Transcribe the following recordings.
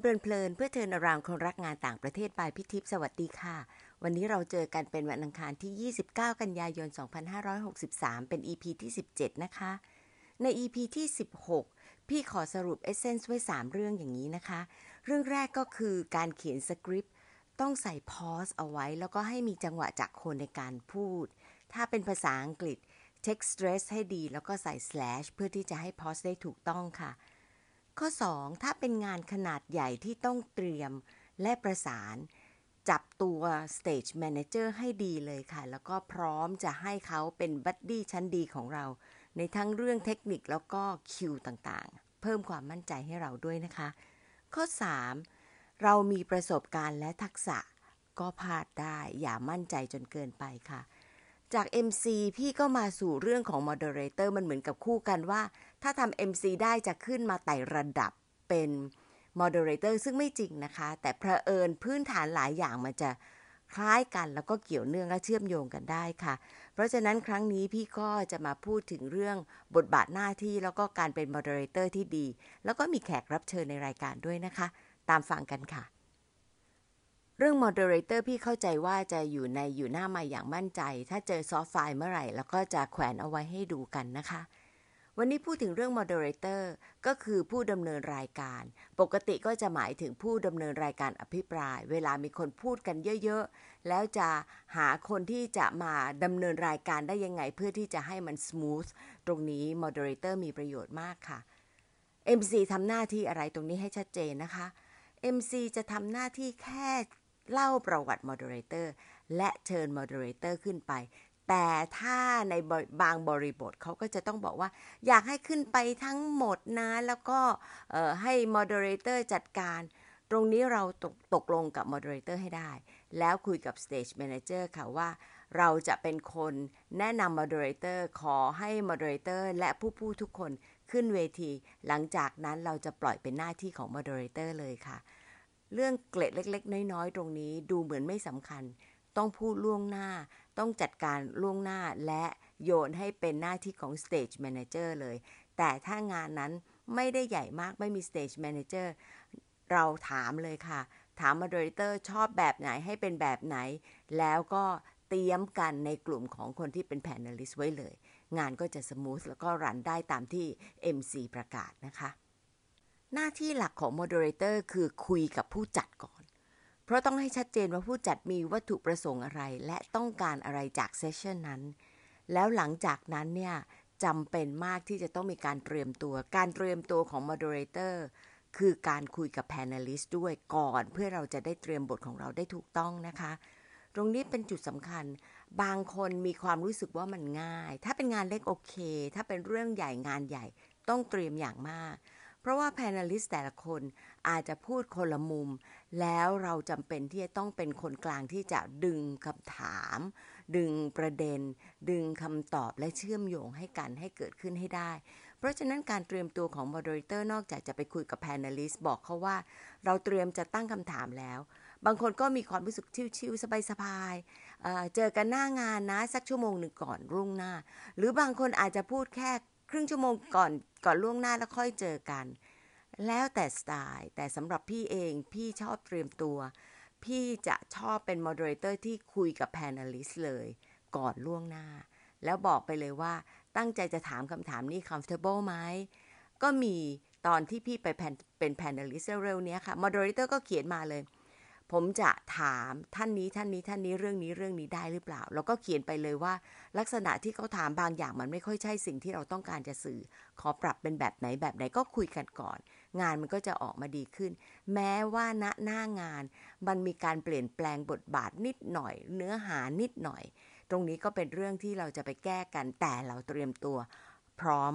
เพลินๆเพื่อเทินอารามคนรักงานต่างประเทศปลายพิทิพสวัสดีค่ะ วันนี้เราเจอกันเป็นวันอังคารที่ 29 กันยายน 2563 เป็น EP ที่ 17 นะคะ ใน EP ที่ 16 พี่ขอสรุปเอเซนส์ไว้ 3 เรื่องอย่างนี้นะคะ เรื่องแรกก็คือการเขียนสคริปต์ต้องใส่พอสเอาไว้ แล้วก็ให้มีจังหวะจากคนในการพูด ถ้าเป็นภาษาอังกฤษเช็คสเตรสให้ดี แล้วก็ใส่ slash เพื่อที่จะให้พอสได้ถูกต้องค่ะ ข้อ 2 ถ้าเป็นงานขนาดใหญ่ที่ต้องเตรียมและประสาน จับตัว Stage Manager ให้ดีเลยค่ะ แล้วก็พร้อมจะให้เขาเป็นบัดดี้ชั้นดีของเรา ในทั้งเรื่องเทคนิคแล้วก็คิวต่างๆ เพิ่มความมั่นใจให้เราด้วยนะคะ ข้อ 3 เรามีประสบการณ์และทักษะก็พลาดได้อย่ามั่นใจจนเกินไปค่ะ จาก MC พี่ก็มาสู่เรื่องของ Moderator มันเหมือนกับคู่กันว่า ถ้าทำ MC ได้จะขึ้นมาไต่ระดับเป็น Moderator ซึ่งไม่จริงนะคะ แต่เพอเอิญพื้นฐานหลายอย่างมันจะคล้ายกันแล้วก็เกี่ยวเนื่องและเชื่อมโยงกันได้ค่ะ เพราะฉะนั้นครั้งนี้พี่ก็จะมาพูดถึงเรื่องบทบาทหน้าที่แล้วก็การเป็น Moderator ที่ดี แล้วก็มีแขกรับเชิญในรายการด้วยนะคะ ตามฟังกันค่ะ เรื่อง moderator พี่เข้าใจว่าจะอยู่ในอยู่หน้ามาอย่างมั่นใจ ถ้าเจอซอฟต์ไฟล์เมื่อไหร่ แล้วก็จะแขวนเอาไว้ให้ดูกันนะคะ วันนี้พูดถึงเรื่อง moderator ก็คือผู้ดำเนินรายการ ปกติก็จะหมายถึงผู้ดำเนินรายการอภิปราย เวลามีคนพูดกันเยอะๆ แล้วจะหาคนที่จะมาดำเนินรายการได้ยังไง เพื่อที่จะให้มัน smooth ตรงนี้ moderator มีประโยชน์มากค่ะ MC ทำหน้าที่อะไรตรงนี้ให้ชัดเจนนะคะ MC จะทำหน้าที่แค่เล่าประวัติ moderator และเชิญ moderator ขึ้นไป แต่ถ้าในบางบริบทเขาก็จะต้องบอกว่า อยากให้ขึ้นไปทั้งหมดนะ แล้วก็ให้ moderator จัดการ ตรงนี้เราตกตกลงกับ moderator ให้ได้ แล้วคุยกับ stage manager ค่ะว่า เราจะเป็นคนแนะนำ moderator ขอให้ moderator และผู้พูดทุกคนขึ้นเวที หลังจากนั้นเราจะปล่อยเป็นหน้าที่ของ moderator เลยค่ะ เรื่องเกล็ดเล็ก ๆ น้อย ๆ ตรงนี้ดูเหมือนไม่สำคัญ ต้องพูดล่วงหน้า ต้องจัดการล่วงหน้าและโยนให้เป็นหน้าที่ของ Stage Manager เลย แต่ถ้างานนั้นไม่ได้ใหญ่มากไม่มี Stage Manager เราถามเลยค่ะ ถาม Moderator ชอบแบบไหนให้เป็นแบบไหน แล้วก็เตรียมกันในกลุ่มของคนที่เป็น Panelist ไว้เลย งานก็จะสมูทแล้วก็รันได้ตามที่ MC ประกาศนะคะ หน้าที่หลักของ moderator คือคุยกับผู้จัดก่อน เพราะต้องให้ชัดเจนว่าผู้จัดมีวัตถุประสงค์อะไร และต้องการอะไรจากเซสชันนั้น แล้วหลังจากนั้นเนี่ยจำเป็นมากที่จะต้องมีการเตรียมตัว การเตรียมตัวของ moderator คือการคุยกับ panelist ด้วยก่อนเพื่อเราจะได้เตรียมบทของเราได้ถูกต้องนะคะ ตรงนี้เป็นจุดสำคัญ บางคนมีความรู้สึกว่ามันง่าย ถ้าเป็นงานเล็กโอเค ถ้าเป็นเรื่องใหญ่งานใหญ่ต้องเตรียมอย่างมาก เพราะว่า panelist แต่ละคนอาจจะพูดคนละมุม แล้วเราจำเป็นที่จะต้องเป็นคนกลางที่จะดึงคำถาม ดึงประเด็น ดึงคำตอบและเชื่อมโยงให้กันให้เกิดขึ้นให้ได้ เพราะฉะนั้นการเตรียมตัวของ moderator นอกจากจะไปคุยกับ panelist บอกเขาว่า เราเตรียมจะตั้งคำถามแล้ว บางคนก็มีความรู้สึกชิวๆสบายๆเจอกันหน้างานนะสักชั่วโมงหนึ่งก่อนล่วงหน้า หรือบางคนอาจจะพูดแค่ครึ่งชั่วโมงก่อนก่อนล่วงหน้าแล้วค่อยเจอกัน แล้วแต่สไตล์ แต่สำหรับพี่เองพี่ชอบเตรียมตัว พี่จะชอบเป็น moderator ที่คุยกับ panelist เลย ก่อนล่วงหน้า แล้วบอกไปเลยว่าตั้งใจจะถามคำถามนี้ comfortable ไหม ก็มีตอนที่พี่ไปเป็น panelist เร็วๆนี้ค่ะ moderator ก็เขียนมาเลย ผมจะถามท่านนี้ท่านนี้ท่านนี้เรื่องนี้เรื่องนี้ได้หรือเปล่า แล้วก็เขียนไปเลยว่า ลักษณะที่เขาถามบางอย่างมันไม่ค่อยใช่สิ่งที่เราต้องการจะสื่อ ขอปรับเป็นแบบไหนแบบไหนก็คุยกันก่อน งานมันก็จะออกมาดีขึ้น แม้ว่าณหน้างาน มันมีการเปลี่ยนแปลงบทบาทนิดหน่อย เนื้อหานิดหน่อย ตรงนี้ก็เป็นเรื่องที่เราจะไปแก้กันแต่เราเตรียมตัวพร้อม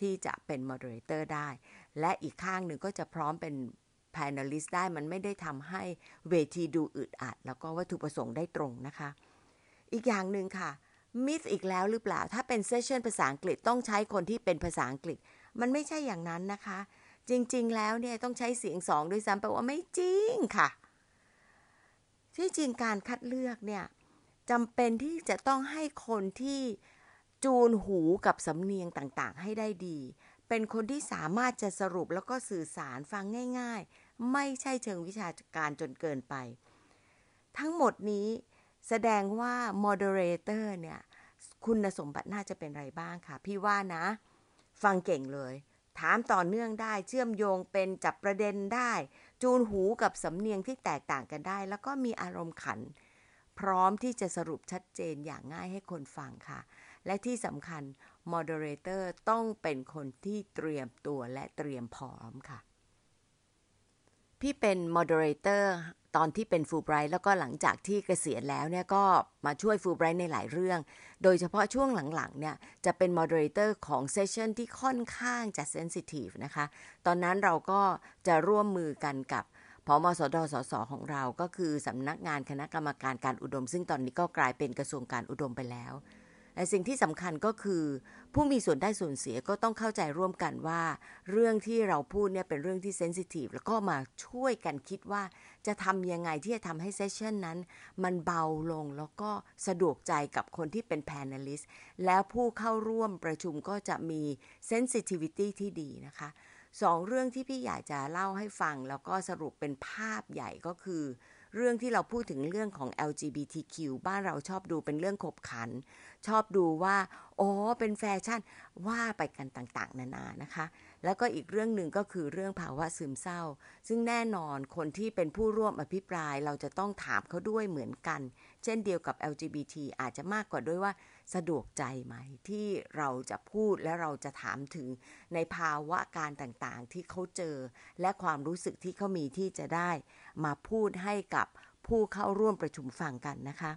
ที่จะเป็นมอดเรเตอร์ได้ และอีกข้างหนึ่งก็จะพร้อมเป็น panelist ได้มันไม่ได้ทำให้เวทีดูอึดอัด แล้วก็วัตถุประสงค์ได้ตรงนะคะ อีกอย่างหนึ่งค่ะ myth อีกแล้วหรือเปล่า ถ้าเป็น session ภาษาอังกฤษต้องใช้คนที่เป็นภาษาอังกฤษ มันไม่ใช่อย่างนั้นนะคะ จริง ๆ แล้วเนี่ยต้องใช้เสียงสองด้วยซ้ำแปลว่าไม่จริงค่ะ ที่จริงการคัดเลือกเนี่ยจำเป็นที่จะต้องให้คนที่จูนหูกับสำเนียงต่างๆ ให้ได้ดี เป็นคนที่สามารถจะสรุปแล้วก็สื่อสารฟังง่าย ๆ ไม่ใช่เชิงวิชาการจนเกินไป ทั้งหมดนี้แสดงว่า moderator เนี่ย คุณสมบัติน่าจะเป็นไรบ้างค่ะ พี่ว่านะ ฟังเก่งเลย ถามต่อเนื่องได้เชื่อมโยงเป็นจับประเด็นได้ จูนหูกับสำเนียงที่แตกต่างกันได้ แล้วก็มีอารมณ์ขัน พร้อมที่จะสรุปชัดเจนอย่างง่ายให้คนฟังค่ะ และที่สำคัญ moderator ต้องเป็นคนที่เตรียมตัวและเตรียมพร้อมค่ะ พี่เป็น moderator ตอ ตอนที่เป็นฟูไบรท์แล้วก็หลังจากที่เกษียณแล้วเนี่ยก็มาช่วยฟูไบรท์ในหลายเรื่อง โดยเฉพาะช่วงหลังๆเนี่ยจะเป็น moderator ของเซสชันที่ค่อนข้างจะเซนซิทีฟนะคะ ตอนนั้นเราก็จะร่วมมือกันกับพอมสดสสของเราก็คือสำนักงานคณะกรรมการการอุดม ซึ่งตอนนี้ก็กลายเป็นกระทรวงการอุดมไปแล้ว และสิ่งที่สำคัญก็คือ ผู้มีส่วนได้ส่วนเสียก็ต้องเข้าใจร่วมกันว่า เรื่องที่เราพูดเนี่ยเป็นเรื่องที่ sensitive แล้วก็มาช่วยกันคิดว่า จะทำยังไงที่จะทำให้ session นั้น มันเบาลงแล้วก็สะดวกใจกับคนที่เป็น panelist แล้วผู้เข้าร่วมประชุมก็จะมี sensitivity ที่ดีนะคะสองเรื่องที่พี่อยากจะเล่าให้ฟัง แล้วก็สรุปเป็นภาพใหญ่ก็คือ เรื่องที่เราพูดถึงเรื่องของ LGBTQ บ้านเราชอบดูเป็นเรื่องขบขัน ชอบดูว่าอ๋อเป็นแฟชั่นว่าไปกันต่างๆ นานานะคะ แล้วก็อีกเรื่องหนึ่งก็คือเรื่องภาวะซึมเศร้า ซึ่งแน่นอนคนที่เป็นผู้ร่วมอภิปรายเราจะต้องถามเขาด้วยเหมือนกัน เช่นเดียวกับ LGBT อาจจะมากกว่าด้วยว่า สะดวกใจไหม ที่เราจะพูดและเราจะถามถึงในภาวะการต่างๆ ที่เขาเจอ และความรู้สึกที่เขามีที่จะได้มาพูดให้กับผู้เข้าร่วมประชุมฟังกันนะคะ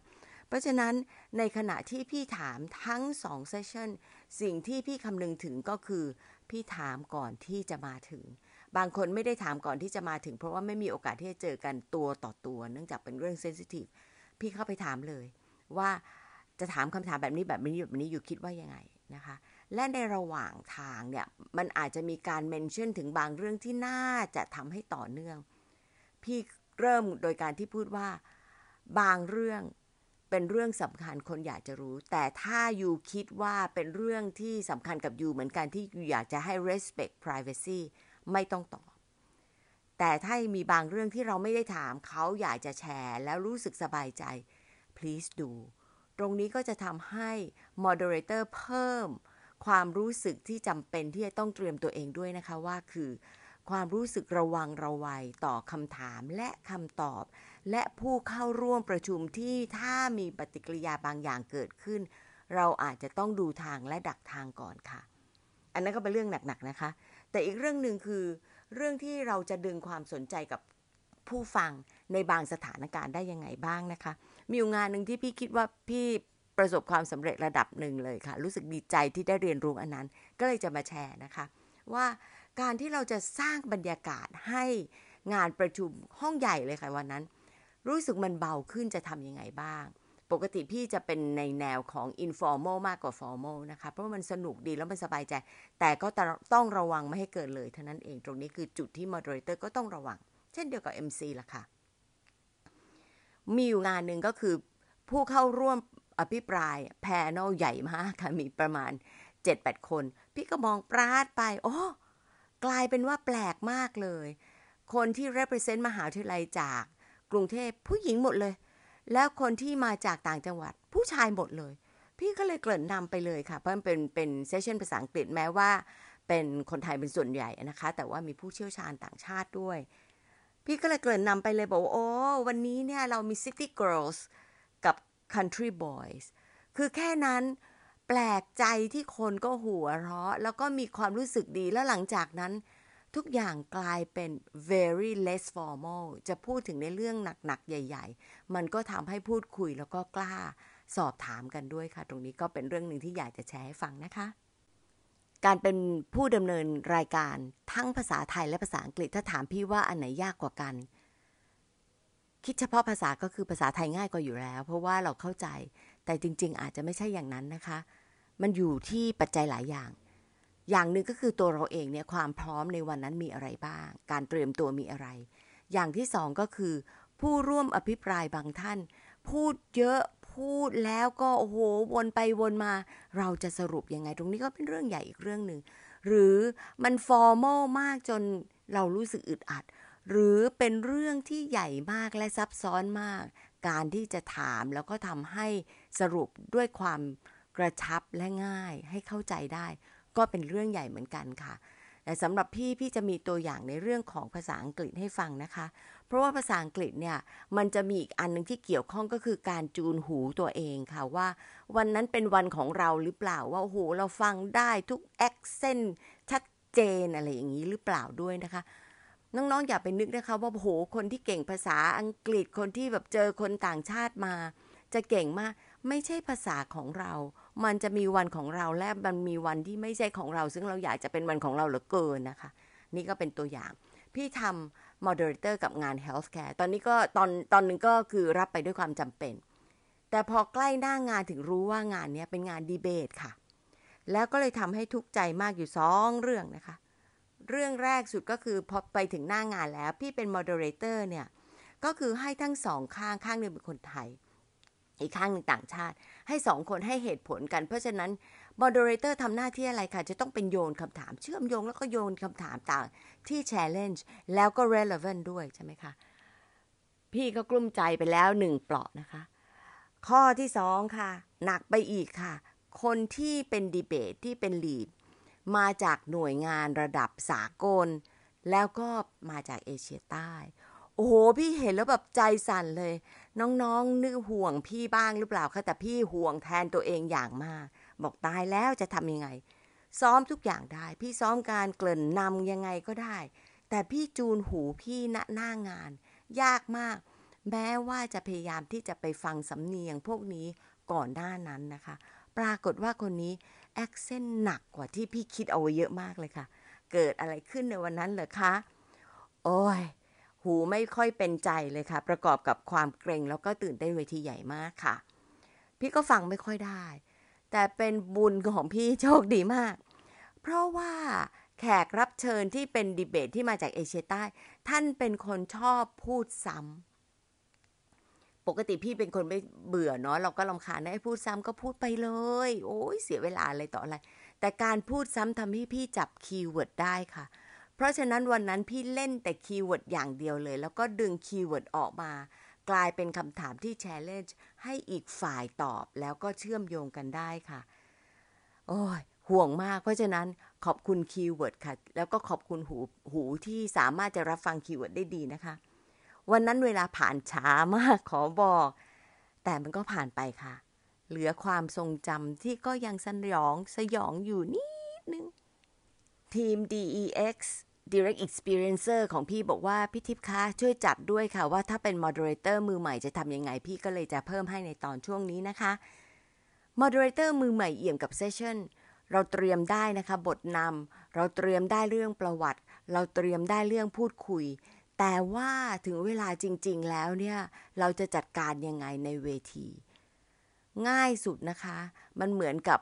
เพราะฉะนั้นในขณะที่พี่ถามทั้งสองเซสชันสิ่งที่พี่คำนึงถึงก็คือ พี่ถามก่อนที่จะมาถึงบางคนไม่ได้ถามก่อนที่จะมาถึง เพราะว่าไม่มีโอกาสที่จะเจอกันตัวต่อตัว เนื่องจากเป็นเรื่องเซนซิทีฟพี่เข้าไปถามเลยว่า จะถามคำถามแบบนี้แบบนี้แบบนี้อยู่คิดว่ายังไงนะคะ และในระหว่างทางเนี่ยมันอาจจะมีการเมนชั่นถึงบางเรื่องที่น่าจะทำให้ต่อเนื่อง พี่เริ่มโดยการที่พูดว่าบางเรื่องเป็นเรื่องสำคัญคนอยากจะรู้ แต่ถ้าอยู่คิดว่าเป็นเรื่องที่สำคัญกับยูเหมือนกันที่อยู่อยากจะให้ respect privacy ไม่ต้องตอบ แต่ถ้ามีบางเรื่องที่เราไม่ได้ถามเขาอยากจะแชร์ แล้วรู้สึกสบายใจ please do ตรงนี้ก็จะทำให้ moderator เพิ่ม ความรู้สึกที่จำเป็นที่จะต้องเตรียมตัวเองด้วยนะคะว่าคือ ความรู้สึกระวังระวัยต่อคำถามและคำตอบ และผู้เข้าร่วมประชุมที่ถ้ามีปฏิกิริยาบางอย่างเกิดขึ้น เราอาจจะต้องดูทางและดักทางก่อนค่ะ อันนั้นก็เป็นเรื่องหนักๆนะคะ แต่อีกเรื่องหนึ่งคือ เรื่องที่เราจะดึงความสนใจกับผู้ฟังในบางสถานการณ์ได้ยังไงบ้างนะคะ มีอยู่งานหนึ่งที่พี่คิดว่าพี่ประสบความสำเร็จระดับหนึ่งเลยค่ะ รู้สึกดีใจที่ได้เรียนรู้อันนั้น ก็เลยจะมาแชร์นะคะ ว่าการที่เราจะสร้างบรรยากาศให้งานประชุมห้องใหญ่เลยค่ะวันนั้น รู้สึกมันเบาขึ้นจะทำยังไงบ้าง ปกติพี่จะเป็นในแนวของ informal มากกว่า formal นะคะ เพราะมันสนุกดีแล้วมันสบายใจ แต่ก็ต้องระวังไม่ให้เกิดเลยเท่านั้นเองตรงนี้คือจุดที่ moderator ก็ต้องระวัง เช่นเดียวกับ MC ละค่ะ มีอยู่งานหนึ่งก็คือผู้เข้าร่วมอภิปรายแพนนลใหญ่มากค่ะ มีประมาณ 7-8 คน พี่ก็มองปราดไป โอ้กลายเป็นว่าแปลกมากเลย คนที่ represent มหาวิทยาลัยจากกรุงเทพผู้หญิงหมดเลย แล้วคนที่มาจากต่างจังหวัด ผู้ชายหมดเลย พี่ก็เลยเกริ่นนำไปเลยค่ะ เพราะมันเป็นเป็นเซสชันภาษาอังกฤษแม้ว่าเป็นคนไทยเป็นส่วนใหญ่นะคะ แต่ว่ามีผู้เชี่ยวชาญต่างชาติด้วย พี่ก็เลยเกริ่นนำไปเลยบอกว่า โอ้วันนี้เนี่ยเรามี City Girls กับ Country Boys คือแค่นั้นแปลกใจที่คนก็หัวเราะ แล้วก็มีความรู้สึกดีแล้วหลังจากนั้น ทุกอย่างกลายเป็น very less formal จะพูดถึงในเรื่องหนัก ๆ ใหญ่ ๆ มันก็ทำให้พูดคุยแล้วก็กล้าสอบถามกันด้วยค่ะ ตรงนี้ก็เป็นเรื่องหนึ่งที่อยากจะแชร์ให้ฟังนะคะ การเป็นผู้ดำเนินรายการทั้งภาษาไทยและภาษาอังกฤษถ้าถามพี่ว่าอันไหนยากกว่ากัน คิดเฉพาะภาษาก็คือภาษาไทยง่ายกว่าอยู่แล้ว เพราะว่าเราเข้าใจ แต่จริง ๆ อาจจะไม่ใช่อย่างนั้นนะคะ มันอยู่ที่ปัจจัยหลายอย่าง อย่างหนึ่งก็คือตัวเราเองเนี่ยความพร้อมในวันนั้นมีอะไรบ้าง การเตรียมตัวมีอะไร อย่างที่สองก็คือ ผู้ร่วมอภิปรายบางท่าน พูดเยอะ พูดแล้วก็โอ้โหวนไปวนมา เราจะสรุปยังไง ตรงนี้ก็เป็นเรื่องใหญ่อีกเรื่องหนึ่งหรือมันฟอร์มอลมากจนเรารู้สึกอึดอัด หรือเป็นเรื่องที่ใหญ่มากและซับซ้อนมาก การที่จะถามแล้วก็ทำให้สรุปด้วยความกระชับและง่ายให้เข้าใจได้ ก็เป็นเรื่องใหญ่เหมือนกันค่ะแต่สำหรับพี่พี่จะมีตัวอย่างในเรื่องของภาษาอังกฤษให้ฟังนะคะ เพราะว่าภาษาอังกฤษเนี่ยมันจะมีอีกอันหนึ่งที่เกี่ยวข้องก็คือการจูนหูตัวเองค่ะว่า วันนั้นเป็นวันของเราหรือเปล่าว่าโอ้โหเราฟังได้ทุกแอคเซนต์ชัดเจนอะไรอย่างนี้หรือเปล่าด้วยนะคะ น้องๆอย่าไปนึกนะคะว่าโอ้โหคนที่เก่งภาษาอังกฤษคนที่แบบเจอคนต่างชาติมา จะเก่งมากไม่ใช่ภาษาของเรา มันจะมีวันของเราและมันมีวันที่ไม่ใช่ของเรา ซึ่งเราอยากจะเป็นวันของเราเหลือเกินนะคะ นี่ก็เป็นตัวอย่าง พี่ทำ moderator กับงาน healthcare ตอนนี้ก็ตอนตอนนึงก็คือรับไปด้วยความจำเป็น แต่พอใกล้หน้างานถึงรู้ว่างานนี้เป็นงานดีเบตค่ะ แล้วก็เลยทำให้ทุกใจมากอยู่สองเรื่องนะคะ เรื่องแรกสุดก็คือพอไปถึงหน้างานแล้ว พี่เป็น moderator เนี่ย ก็คือให้ทั้งสองข้างข้างหนึ่งเป็นคนไทย อีกข้างหนึ่งต่างชาติ ให้สองคนให้เหตุผลกัน เพราะฉะนั้น moderator ทำหน้าที่อะไรคะจะต้องเป็นโยนคำถาม เชื่อมโยงแล้วก็โยนคำถามต่างที่ challenge แล้วก็ relevant ด้วยใช่ไหมคะ พี่ก็กลุ้มใจไปแล้วหนึ่งเปลาะนะคะ ข้อที่สองค่ะ หนักไปอีกค่ะ คนที่เป็นดีเบตที่เป็นลีดมาจากหน่วยงานระดับสากล แล้วก็มาจากเอเชียใต้ โอ้โห พี่เห็นแล้วแบบใจสั่นเลย น้องๆนึกห่วงพี่บ้างหรือเปล่าคะแต่พี่ห่วงแทนตัวเองอย่างมาก บอกตายแล้วจะทำยังไง ซ้อมทุกอย่างได้ พี่ซ้อมการเกริ่นนำยังไงก็ได้ แต่พี่จูนหูพี่ณหน้างาน ยากมาก แม้ว่าจะพยายามที่จะไปฟังสำเนียงพวกนี้ก่อนหน้านั้นนะคะ ปรากฏว่าคนนี้ accent หนักกว่าที่พี่คิดเอาไว้เยอะมากเลยค่ะ เกิดอะไรขึ้นในวันนั้นเหรอคะ โอ้ย หูไม่ค่อยเป็นใจเลยค่ะ ประกอบกับความเกรงแล้วก็ตื่นเต้นเวทีใหญ่มากค่ะ พี่ก็ฟังไม่ค่อยได้ แต่เป็นบุญของพี่โชคดีมาก เพราะว่าแขกรับเชิญที่เป็นดีเบตที่มาจากเอเชียใต้ ท่านเป็นคนชอบพูดซ้ำปกติพี่เป็นคนไม่เบื่อเนาะเราก็ลำคาญได้พูดซ้ำก็พูดไปเลย โอ้ยเสียเวลาอะไรต่ออะไร แต่การพูดซ้ำทำให้พี่จับ keyword ได้ค่ะ เพราะฉะนั้นวันนั้นพี่เล่นแต่ keyword อย่างเดียวเลย แล้วก็ดึง keyword ออกมา กลายเป็นคำถามที่ challenge ให้อีกฝ่ายตอบแล้วก็เชื่อมโยงกันได้ค่ะ โอ้ยห่วงมาก เพราะฉะนั้นขอบคุณ keyword ค่ะ แล้วก็ขอบคุณหูหูที่สามารถจะรับฟัง keyword ได้ดีนะคะ วันนั้นเวลาผ่านช้ามากขอบอก แต่มันก็ผ่านไปค่ะ เหลือความทรงจำที่ก็ยังสยองสยองอยู่นิดนึงทีม DEX Direct Experiencer ของพี่บอกว่า พี่ทิพย์คะช่วยจัดด้วยค่ะ ว่าถ้าเป็น Moderator มือใหม่จะทำยังไง พี่ก็เลยจะเพิ่มให้ในตอนช่วงนี้นะคะ Moderator มือใหม่เอี่ยมกับ Session เราเตรียมได้นะคะ บทนำเราเตรียมได้เรื่องประวัติ เราเตรียมได้เรื่องพูดคุย แต่ว่าถึงเวลาจริง ๆ แล้วเนี่ย เราจะจัดการยังไงในเวที ง่ายสุดนะคะ มันเหมือนกับ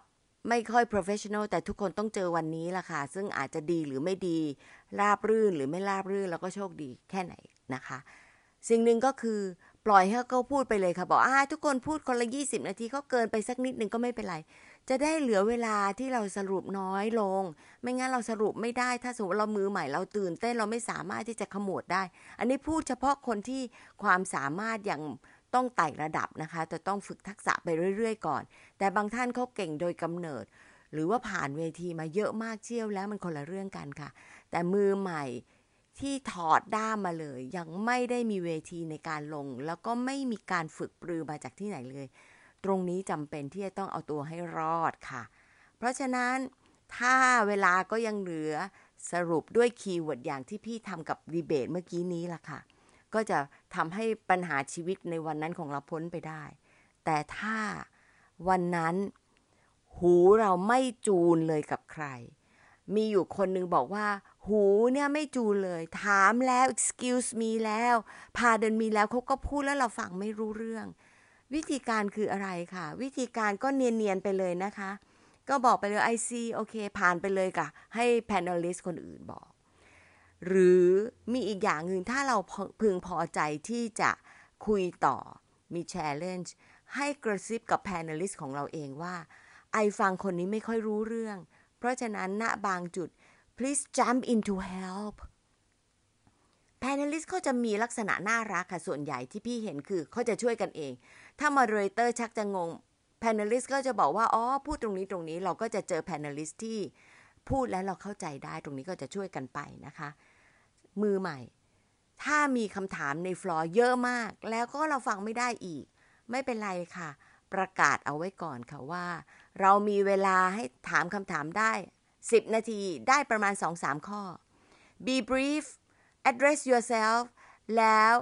ไม่ค่อย professional แต่ทุกคนต้องเจอวันนี้ล่ะค่ะ ซึ่งอาจจะดีหรือไม่ดี ราบรื่นหรือไม่ราบรื่นแล้วก็โชคดีแค่ไหนนะคะ สิ่งหนึ่งก็คือปล่อยให้เขาพูดไปเลยค่ะ บอกอ่าทุกคนพูดคนละ 20 นาทีเขาเกินไปสักนิดนึงก็ไม่เป็นไร จะได้เหลือเวลาที่เราสรุปน้อยลง ไม่งั้นเราสรุปไม่ได้ ถ้าสมมติเรามือใหม่เราตื่นเต้นเราไม่สามารถที่จะขมวดได้ อันนี้พูดเฉพาะคนที่ความสามารถอย่างต้องไต่ระดับนะคะแต่ต้องฝึกทักษะไปเรื่อย ๆ ก่อน แต่บางท่านเขาเก่งโดยกำเนิด หรือว่าผ่านเวทีมาเยอะมากเชี่ยวแล้วมันคนละเรื่องกันค่ะ แต่มือใหม่ที่ถอดด้ามมาเลย ยังไม่ได้มีเวทีในการลง แล้วก็ไม่มีการฝึกปรือมาจากที่ไหนเลย ตรงนี้จำเป็นที่จะต้องเอาตัวให้รอดค่ะ เพราะฉะนั้นถ้าเวลาก็ยังเหลือสรุปด้วย keyword อย่างที่พี่ทำกับดีเบตเมื่อกี้นี้ล่ะค่ะ ก็จะทำให้ปัญหาชีวิตในวันนั้นของเราพ้นไปได้ แต่ถ้าวันนั้น หูเราไม่จูนเลยกับใคร มีอยู่คนนึงบอกว่า หูเนี่ยไม่จูนเลย ถามแล้ว excuse me แล้ว pardon me แล้วเขาก็พูดแล้วเราฟังไม่รู้เรื่อง วิธีการคืออะไรค่ะ วิธีการก็เนียน ๆ ไปเลยนะคะ ก็บอกไปเลย I see โอเค ผ่านไปเลยค่ะ ให้ panelist คนอื่นบอก หรือมีอีกอย่างหนึ่งถ้าเราพึงพอใจที่จะคุยต่อมี challenge ให้กระซิบกับ panelist ของเราเองว่า ไอฟังคนนี้ไม่ค่อยรู้เรื่อง เพราะฉะนั้นณบางจุด please jump in to help panelist เขาจะมีลักษณะน่ารักค่ะ ส่วนใหญ่ที่พี่เห็นคือเขาจะช่วยกันเอง ถ้า moderator ชักจะงง panelist ก็จะบอกว่า อ๋อ พูดตรงนี้ตรงนี้เราก็จะเจอ panelist ที่พูดแล้วเราเข้าใจได้ตรงนี้ก็จะช่วยกันไปนะคะ มือใหม่ ถ้ามีคำถามในฟลอร์เยอะมาก แล้วก็เราฟังไม่ได้อีก ไม่เป็นไรค่ะ ประกาศเอาไว้ก่อนค่ะว่า เรามีเวลาให้ถามคำถามได้ 10 นาทีได้ประมาณ 2-3 ข้อ be brief address yourself แล้ว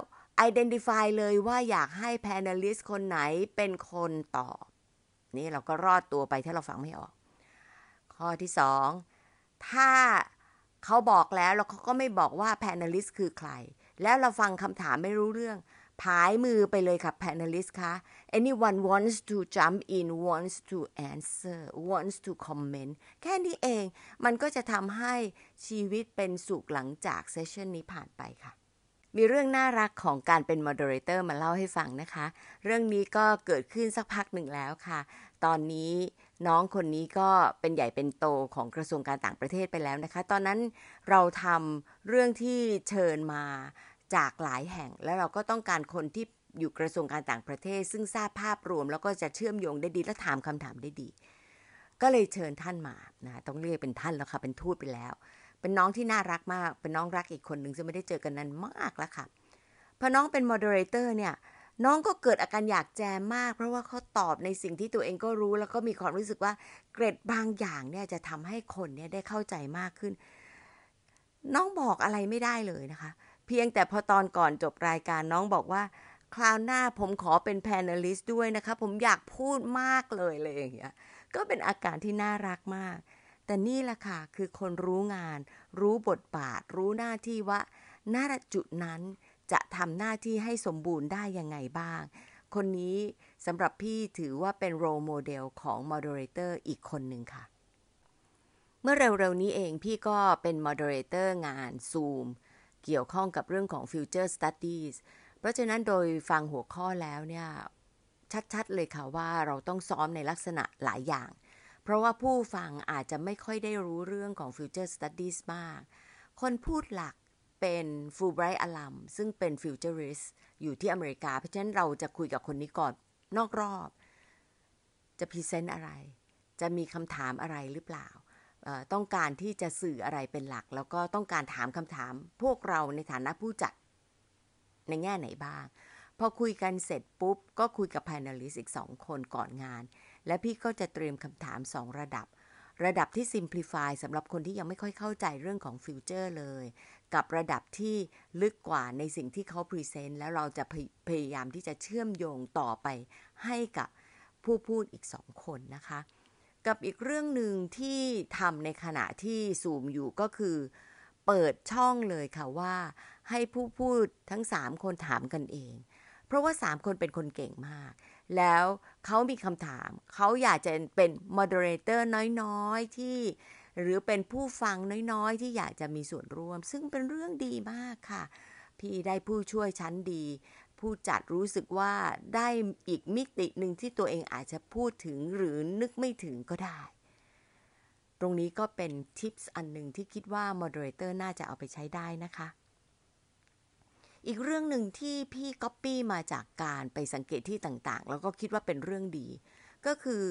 identify เลยว่าอยากให้ panelist คนไหนเป็นคนตอบ นี่เราก็รอดตัวไปถ้าเราฟังไม่ออก ข้อที่สองถ้าเขาบอกแล้วแล้วเขาก็ไม่บอกว่า panelist คือใคร แล้วเราฟังคำถามไม่รู้เรื่อง ผายมือไปเลยค่ะ panelist คะ anyone wants to jump in wants to answer wants to comment แค่นี้เอง มันก็จะทำให้ชีวิตเป็นสุขหลังจากเซสชันนี้ผ่านไปค่ะ มีเรื่องน่ารักของการเป็น moderator มาเล่าให้ฟังนะคะ เรื่องนี้ก็เกิดขึ้นสักพักหนึ่งแล้วค่ะ ตอนนี้น้องคนนี้ก็เป็นใหญ่เป็นโตของกระทรวงการต่างประเทศไปแล้วนะคะ ตอนนั้นเราทำเรื่องที่เชิญมา จากหลายแห่ง แล้วเราก็ต้องการคนที่อยู่กระทรวงการต่างประเทศ ซึ่งทราบภาพรวม แล้วก็จะเชื่อมโยงได้ดีและถามคำถามได้ดี ก็เลยเชิญท่านมานะต้องเรียกเป็นท่านแล้วค่ะเป็นทูตไปแล้ว เป็นน้องที่น่ารักมาก เป็นน้องรักอีกคนหนึ่งซึ่งไม่ได้เจอกันนานมากแล้วค่ะพอน้องเป็น moderator เนี่ยน้องก็เกิดอาการอยากแจมมาก เพราะว่าเขาตอบในสิ่งที่ตัวเองก็รู้แล้วก็มีความรู้สึกว่าเกรดบางอย่างเนี่ยจะทำให้คนเนี่ยได้เข้าใจมากขึ้น น้องบอกอะไรไม่ได้เลยนะคะ เพียงแต่พอตอนก่อนจบรายการน้องบอกว่า คราวหน้าผมขอเป็น panelist ด้วยนะคะผมอยากพูดมากเลยเลยอย่างเงี้ยก็เป็นอาการที่น่ารักมาก แต่นี่แหละค่ะคือคนรู้งาน รู้บทบาท รู้หน้าที่ว่าณจุดนั้นจะทำหน้าที่ให้สมบูรณ์ได้ยังไงบ้าง คนนี้สำหรับพี่ถือว่าเป็น role model ของ moderator อีกคนหนึ่งค่ะ เมื่อเร็วๆนี้เองพี่ก็เป็น moderator งาน Zoom เกี่ยวข้องกับเรื่องของ Future Studies เพราะฉะนั้นโดยฟังหัวข้อแล้วเนี่ย ชัดๆเลยค่ะว่าเราต้องซ้อมในลักษณะหลายอย่าง เพราะว่าผู้ฟังอาจจะไม่ค่อยได้รู้เรื่องของ Future Studies มาก คนพูดหลักเป็น Fulbright อลัมซึ่งเป็น Futurist อยู่ที่อเมริกา เพราะฉะนั้นเราจะคุยกับคนนี้ก่อนนอกรอบ จะ present อะไร จะมีคำถามอะไรหรือเปล่า ต้องการที่จะสื่ออะไรเป็นหลัก แล้วก็ต้องการถามคำถาม พวกเราในฐานะผู้จัดในแง่ไหนบ้าง พอคุยกันเสร็จปุ๊บ ก็คุยกับ panelist อีกสองคนก่อนงาน และพี่ก็จะเตรียมคำถามสองระดับ ระดับที่ simplify สำหรับคนที่ยังไม่ค่อยเข้าใจเรื่องของ future เลย กับระดับที่ลึกกว่าในสิ่งที่เขา present แล้วเราจะพยายามที่จะเชื่อมโยงต่อไปให้กับผู้พูดอีกสองคนนะคะ กับอีกเรื่องหนึ่งที่ทำในขณะที่ซูมอยู่ก็คือ เปิดช่องเลยค่ะว่า ให้ผู้พูดทั้ง 3 คนถามกันเอง เพราะว่า 3 คนเป็นคนเก่งมาก แล้วเขามีคำถาม เขาอยากจะเป็น moderator น้อยๆที่ หรือเป็นผู้ฟังน้อยๆ ที่อยากจะมีส่วนร่วม ซึ่งเป็นเรื่องดีมากค่ะ พี่ได้ผู้ช่วยชั้นดี ผู้จัดรู้สึกว่าได้อีกมิติหนึ่งที่ตัวเองอาจจะพูดถึงหรือนึกไม่ถึงก็ได้ ตรงนี้ก็เป็นทิปส์อันหนึ่งที่คิดว่า moderator น่าจะเอาไปใช้ได้นะคะ อีกเรื่องหนึ่งที่พี่ก๊อปปี้มาจากการไปสังเกตที่ต่างๆ แล้วก็คิดว่าเป็นเรื่องดี ก็คือ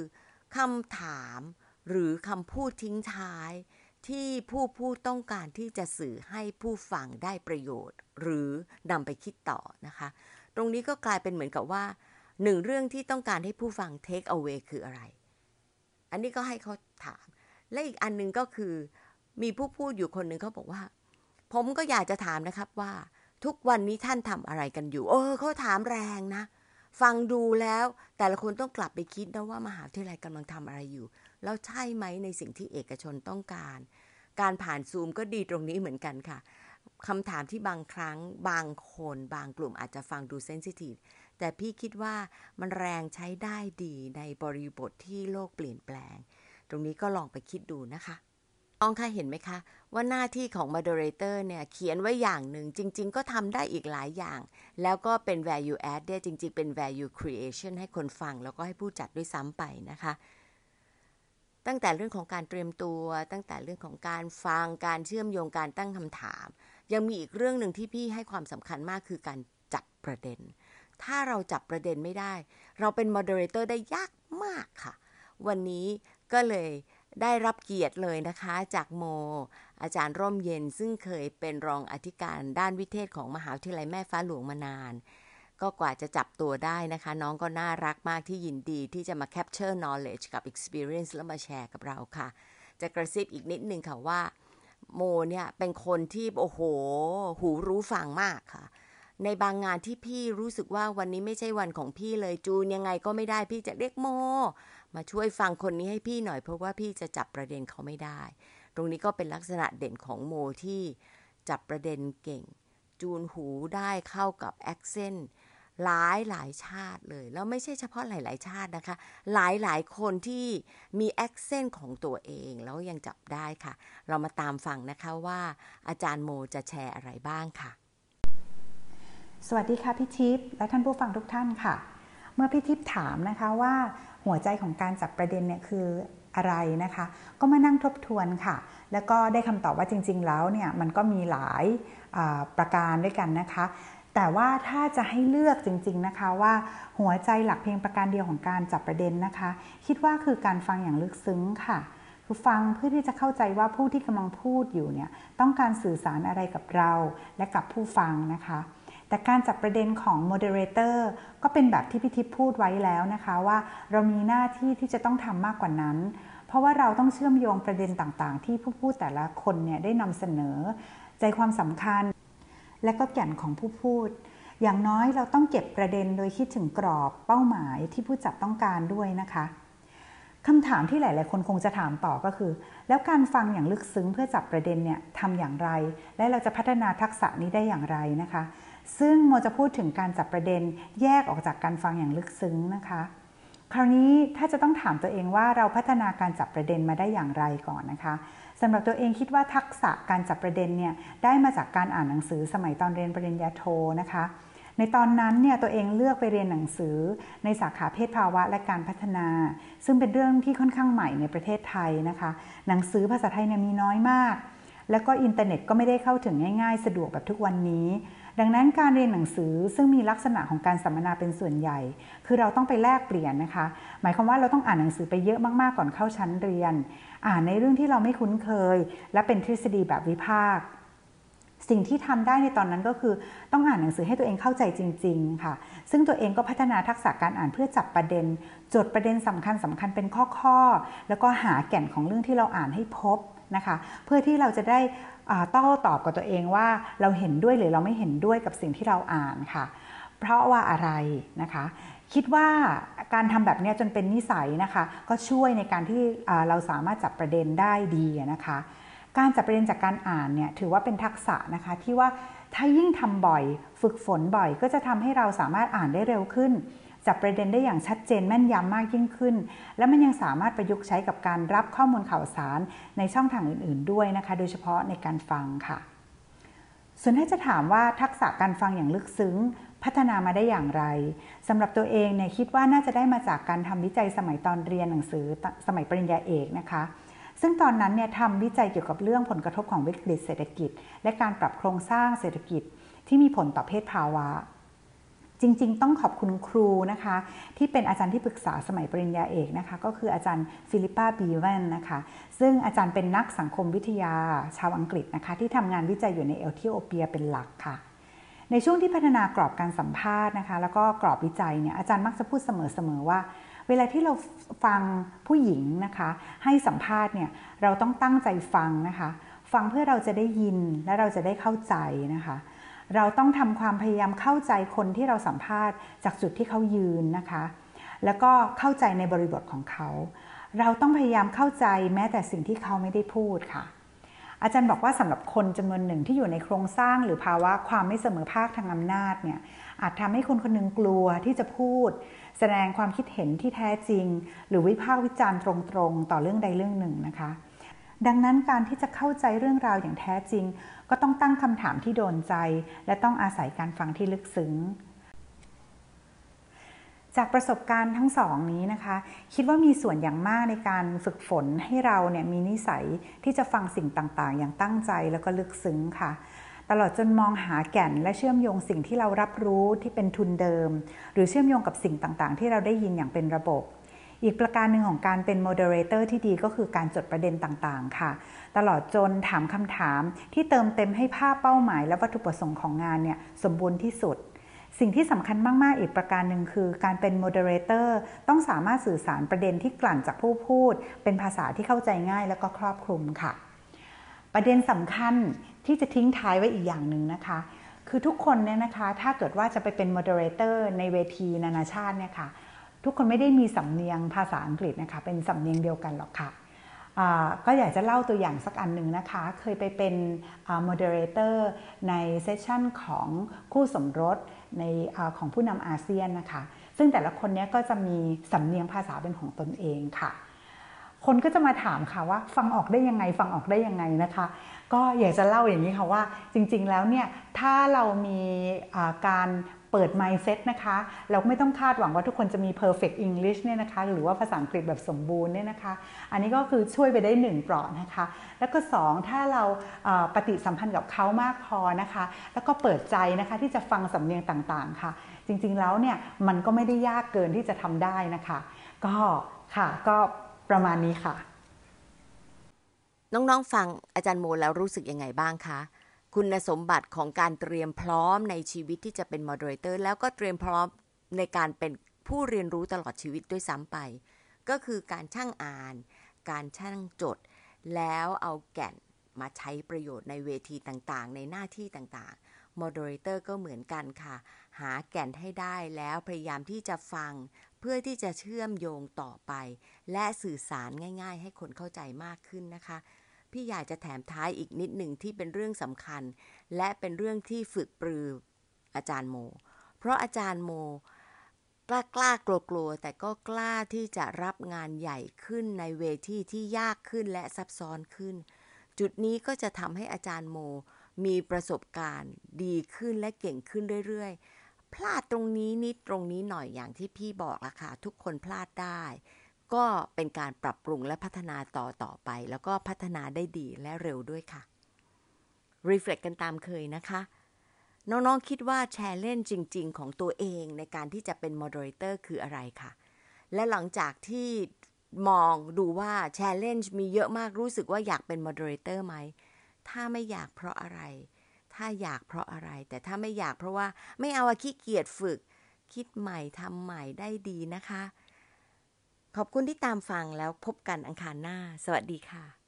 คำถามหรือคำพูดทิ้งท้ายที่ผู้พูดต้องการที่จะสื่อให้ผู้ฟังได้ประโยชน์ หรือนำไปคิดต่อนะคะ รงนี้ก็กลายเป็นเหมือนกับว่าหนึ่งเรื่องที่ต้องการให้ผู้ฟัง take away คืออะไร อันนี้ก็ให้เขาถาม และอีกอันนึงก็คือ มีผู้พูดอยู่คนหนึ่งเขาบอกว่า ผมก็อยากจะถามนะครับว่า ทุกวันนี้ท่านทำอะไรกันอยู่ เออเขาถามแรงนะ ฟังดูแล้วแต่ละคนต้องกลับไปคิดนะว่ามหาวิทยาลัยกำลังทำอะไรอยู่ แล้วใช่ไหมในสิ่งที่เอกชนต้องการ การผ่านซูมก็ดีตรงนี้เหมือนกันค่ะ คำถามที่บางครั้งบางคนบางกลุ่มอาจจะฟังดูเซนซิทีฟแต่พี่คิดว่ามันแรงใช้ได้ดีในบริบทที่โลกเปลี่ยนแปลง ตรงนี้ก็ลองไปคิดดูนะคะลองคะเห็นไหมคะ ว่าหน้าที่ของ moderator เนี่ยเขียนไว้อย่างหนึ่งจริง ๆ ก็ทำได้อีกหลายอย่าง แล้วก็เป็น value add ได้จริง ๆ เป็น value creation ให้คนฟังแล้วก็ให้ผู้จัดด้วยซ้ำไปนะคะ ตั้งแต่เรื่องของการเตรียมตัว ตั้งแต่เรื่องของการฟังการเชื่อมโยงการตั้งคำถาม ยังมีอีกเรื่องหนึ่งที่พี่ให้ความสำคัญมากคือการจับประเด็น ถ้าเราจับประเด็นไม่ได้ เราเป็นมอดเรเตอร์ได้ยากมากค่ะ วันนี้ก็เลยได้รับเกียรติเลยนะคะ จากโม อาจารย์ร่มเย็นซึ่งเคยเป็นรองอธิการด้านวิเทศของมหาวิทยาลัยแม่ฟ้าหลวงมานาน ก็กว่าจะจับตัวได้นะคะ น้องก็น่ารักมากที่ยินดีที่จะมา capture knowledge กับ experience แล้วมาแชร์กับเราค่ะ จะกระซิบอีกนิดนึงค่ะว่า โมเนี่ยเป็นคนที่โอ้โห หูรู้ฟังมากค่ะ ในบางงานที่พี่รู้สึกว่าวันนี้ไม่ใช่วันของพี่เลยจูนยังไงก็ไม่ได้พี่จะเรียกโม มาช่วยฟังคนนี้ให้พี่หน่อยเพราะว่าพี่จะจับประเด็นเขาไม่ได้ ตรงนี้ก็เป็นลักษณะเด่นของโมที่จับประเด็นเก่ง จูนหูได้เข้ากับ accent หลายหลายชาติเลย แล้วไม่ใช่เฉพาะหลาย ๆ ชาตินะคะ หลายหลายคนที่มี accent ของตัวเองแล้วยังจับได้ค่ะ เรามาตามฟังนะคะว่า อาจารย์โมจะแชร์อะไรบ้างค่ะ สวัสดีค่ะพี่ทิพย์และท่านผู้ฟังทุกท่านค่ะ เมื่อพี่ทิพย์ถามนะคะว่าหัวใจของการจับประเด็นเนี่ยคืออะไรนะคะ ก็มานั่งทบทวนค่ะ แล้วก็ได้คำตอบว่าจริง ๆ แล้วเนี่ยมันก็มีหลายประการด้วยกันนะคะ แต่ว่าถ้าจะให้เลือกจริง ๆนะคะว่าหัวใจหลักเพียงประการเดียวของการจับประเด็นนะคะ คิดว่าคือการฟังอย่างลึกซึ้งค่ะคือฟังเพื่อที่จะเข้าใจว่าผู้ที่กำลังพูดอยู่เนี่ยต้องการสื่อสารอะไรกับเราและกับผู้ฟังนะคะ แต่การจับประเด็นของ moderatorก็เป็นแบบที่พี่ทิพย์พูดไว้แล้วนะคะว่าเรามีหน้าที่ที่จะต้องทำมากกว่านั้นเพราะว่าเราต้องเชื่อมโยงประเด็นต่างๆ ที่ผู้พูดแต่ละคนเนี่ยได้นำเสนอ ใจความสำคัญ และก็แก่นของผู้พูด อย่างน้อยเราต้องเก็บประเด็นโดยคิดถึงกรอบเป้าหมายที่ผู้จัดต้องการด้วยนะคะคำถามที่หลาย ๆ คนคงจะถามต่อก็คือ แล้วการฟังอย่างลึกซึ้งเพื่อจับประเด็นเนี่ยทำอย่างไร และเราจะพัฒนาทักษะนี้ได้อย่างไรนะคะ ซึ่งโมจะพูดถึงการจับประเด็นแยกออกจากการฟังอย่างลึกซึ้งนะคะ คราวนี้ถ้าจะต้องถามตัวเองว่าเราพัฒนาการจับประเด็นมาได้อย่างไรก่อนนะคะ สำหรับตัวเองคิดว่าทักษะการจับประเด็นเนี่ยได้มาจากการอ่านหนังสือสมัยตอนเรียนปริญญาโทนะคะ ในตอนนั้นเนี่ยตัวเองเลือกไปเรียนหนังสือ ในสาขาเพศภาวะและการพัฒนา ซึ่งเป็นเรื่องที่ค่อนข้างใหม่ในประเทศไทยนะคะ หนังสือภาษาไทยเนี่ยมีน้อยมาก แล้วก็อินเทอร์เน็ตก็ไม่ได้เข้าถึงง่าย ๆ สะดวกแบบทุกวันนี้ ดังนั้นการเรียนหนังสือซึ่งมีลักษณะของการสัมมนาเป็นส่วนใหญ่ คือเราต้องไปแลกเปลี่ยนนะคะ หมายความว่าเราต้องอ่านหนังสือไปเยอะมากๆก่อนเข้าชั้นเรียน อ่านในเรื่องที่เราไม่คุ้นเคย และเป็นทฤษฎีแบบวิพากษ์สิ่งที่ทำได้ในตอนนั้นก็คือต้องอ่านหนังสือให้ตัวเองเข้าใจจริง ๆ ค่ะ ซึ่งตัวเองก็พัฒนาทักษะการอ่านเพื่อจับประเด็น จดประเด็นสำคัญสำคัญเป็นข้อๆ แล้วก็หาแก่นของเรื่องที่เราอ่านให้พบ นะคะ เพื่อที่เราจะได้โต้ตอบกับตัวเองว่าเราเห็นด้วยหรือเราไม่เห็นด้วยกับสิ่งที่เราอ่านค่ะ เพราะว่าอะไรนะคะ คิดว่าการทำแบบนี้จนเป็นนิสัยนะคะ ก็ช่วยในการที่เราสามารถจับประเด็นได้ดีนะคะการจับประเด็นจากการอ่านเนี่ยถือว่าเป็นทักษะนะคะที่ว่าถ้ายิ่งทำบ่อย ฝึกฝนบ่อย ก็จะทำให้เราสามารถอ่านได้เร็วขึ้น จับประเด็นได้อย่างชัดเจนแม่นยำมากยิ่งขึ้น และมันยังสามารถประยุกต์ใช้กับการรับข้อมูลข่าวสารในช่องทางอื่น ๆ ด้วยนะคะ โดยเฉพาะในการฟังค่ะ ส่วนถ้าจะถามว่าทักษะการฟังอย่างลึกซึ้งพัฒนามาได้อย่างไรสำหรับตัวเองเนี่ยคิดว่าน่าจะได้มาจากการทำวิจัยสมัยตอนเรียนหนังสือสมัยปริญญาเอกนะคะ ซึ่งตอนนั้นเนี่ยทำวิจัยเกี่ยวกับเรื่องผลกระทบของวิกฤตเศรษฐกิจ และการปรับโครงสร้างเศรษฐกิจ ที่มีผลต่อเพศภาวะ จริง ๆ ต้องขอบคุณครูนะคะ ที่เป็นอาจารย์ที่ปรึกษาสมัยปริญญาเอกนะคะ ก็คืออาจารย์ฟิลิปปาบีเวนนะคะ ซึ่งอาจารย์เป็นนักสังคมวิทยาชาวอังกฤษนะคะ ที่ทำงานวิจัยอยู่ในเอธิโอเปียเป็นหลักค่ะในช่วงที่พัฒนากรอบการสัมภาษณ์นะคะ แล้วก็กรอบวิจัยเนี่ยอาจารย์มักจะพูดเสมอๆว่า เวลาที่เราฟังผู้หญิงนะคะ ให้สัมภาษณ์เนี่ยเราต้องตั้งใจฟังนะคะ ฟังเพื่อเราจะได้ยินและเราจะได้เข้าใจนะคะ เราต้องทำความพยายามเข้าใจคนที่เราสัมภาษณ์ จากจุดที่เขายืนนะคะ แล้วก็เข้าใจในบริบทของเขา เราต้องพยายามเข้าใจแม้แต่สิ่งที่เขาไม่ได้พูดค่ะ อาจารย์บอกว่าสำหรับคนจำนวนหนึ่งที่อยู่ในโครงสร้างหรือภาวะความไม่เสมอภาคทางอำนาจเนี่ยอาจทำให้คนคนหนึ่งกลัวที่จะพูด แสดงความคิดเห็นที่แท้จริง หรือวิพากษ์วิจารณ์ตรงๆ ต่อเรื่องใดเรื่องหนึ่งนะคะ ดังนั้นการที่จะเข้าใจเรื่องราวอย่างแท้จริง ก็ต้องตั้งคำถามที่โดนใจ และต้องอาศัยการฟังที่ลึกซึ้งจากประสบการณ์ทั้งสองนี้นะคะ คิดว่ามีส่วนอย่างมากในการฝึกฝนให้เราเนี่ยมีนิสัยที่จะฟังสิ่งต่างๆ อย่างตั้งใจแล้วก็ลึกซึ้งค่ะ ตลอดจนมองหาแก่นและเชื่อมโยงสิ่งที่เรารับรู้ที่เป็นทุนเดิม หรือเชื่อมโยงกับสิ่งต่างๆ ที่เราได้ยินอย่างเป็นระบบ อีกประการหนึ่งของการเป็น moderator ที่ดีก็คือการจดประเด็นต่างๆ ค่ะ ตลอดจนถามคำถามที่เติมเต็มให้ภาพเป้าหมาย และวัตถุประสงค์ของงานเนี่ยสมบูรณ์ที่สุด สิ่งที่สำคัญมาก ๆ อีกประการหนึ่งคือ การเป็น moderator ต้องสามารถสื่อสารประเด็นที่กลั่นจากผู้พูด เป็นภาษาที่เข้าใจง่ายและก็ครอบคลุมค่ะ ประเด็นสำคัญที่จะทิ้งท้ายไว้อีกอย่างหนึ่งนะคะคือทุกคนเนี่ยนะคะถ้าเกิดว่าจะไปเป็น moderator ในเวทีนานาชาติเนี่ยค่ะ ทุกคนไม่ได้มีสำเนียงภาษาอังกฤษนะคะ เป็นสำเนียงเดียวกันหรอกค่ะก็อยากจะเล่าตัวอย่างสักอันหนึ่งนะคะ เคยไปเป็น moderator ใน session ของคู่สมรสในอของผู้นำอาเซียนนะคะ ซึ่งแต่ละคนเนี้ยก็จะมีสำเนียงภาษาเป็นของตนเองค่ะ คนก็จะมาถามค่ะว่าฟังออกได้ยังไงฟังออกได้ยังไงนะคะ ก็อยากจะเล่าอย่างนี้ค่ะว่าจริงๆแล้วเนี่ยถ้าเรามีการ เปิด mindset นะคะ เราไม่ต้องคาดหวังว่าทุกคนจะมี perfect English เนี่ยนะคะ หรือว่าภาษาอังกฤษแบบสมบูรณ์เนี่ยนะคะ อันนี้ก็คือช่วยไปได้หนึ่งเปราะนะคะ แล้วก็ 2 ถ้าเราปฏิสัมพันธ์กับเขามากพอนะคะ แล้วก็เปิดใจนะคะที่จะฟังสำเนียงต่างๆค่ะ จริงๆแล้วเนี่ยมันก็ไม่ได้ยากเกินที่จะทำได้นะคะ ก็ค่ะก็ประมาณนี้ค่ะ น้องๆฟังอาจารย์โมแล้วรู้สึกยังไงบ้างคะ คุณสมบัติของการเตรียมพร้อมในชีวิตที่จะเป็น moderator แล้วก็เตรียมพร้อมในการเป็นผู้เรียนรู้ตลอดชีวิตด้วยซ้ำไป ก็คือการช่างอ่าน การช่างจด แล้วเอาแก่นมาใช้ประโยชน์ในเวทีต่างๆ ในหน้าที่ต่างๆ moderator ก็เหมือนกันค่ะ หาแก่นให้ได้แล้วพยายามที่จะฟังเพื่อที่จะเชื่อมโยงต่อไป และสื่อสารง่าย ๆ ให้คนเข้าใจมากขึ้นนะคะ พี่อยากจะแถมท้ายอีกนิดหนึ่งที่เป็นเรื่องสำคัญ และเป็นเรื่องที่ฝึกปรืออาจารย์โม เพราะอาจารย์โม กล้ากล้ากลัวกลัวแต่ก็กล้าที่จะรับงานใหญ่ขึ้นในเวทีที่ยากขึ้นและซับซ้อนขึ้น จุดนี้ก็จะทำให้อาจารย์โม มีประสบการณ์ดีขึ้นและเก่งขึ้นเรื่อยๆ พลาดตรงนี้นิดตรงนี้หน่อยอย่างที่พี่บอกละค่ะทุกคนพลาดได้ ก็เป็นการปรับปรุงและพัฒนาต่อต่อไป แล้วก็พัฒนาได้ดีและเร็วด้วยค่ะ reflect กันตามเคยนะคะ น้องๆคิดว่าแชร์เล่นจริง ๆ ของตัวเองในการที่จะเป็น moderator คืออะไรคะและหลังจากที่มองดูว่าแชร์เล่นมีเยอะมากรู้สึกว่าอยากเป็น moderator ไหม ถ้าไม่อยากเพราะอะไร ถ้าอยากเพราะอะไร แต่ถ้าไม่อยากเพราะว่าไม่เอาขี้เกียจฝึก คิดใหม่ทำใหม่ได้ดีนะคะ ขอบคุณที่ตามฟังแล้วพบกันอังคารหน้า สวัสดีค่ะ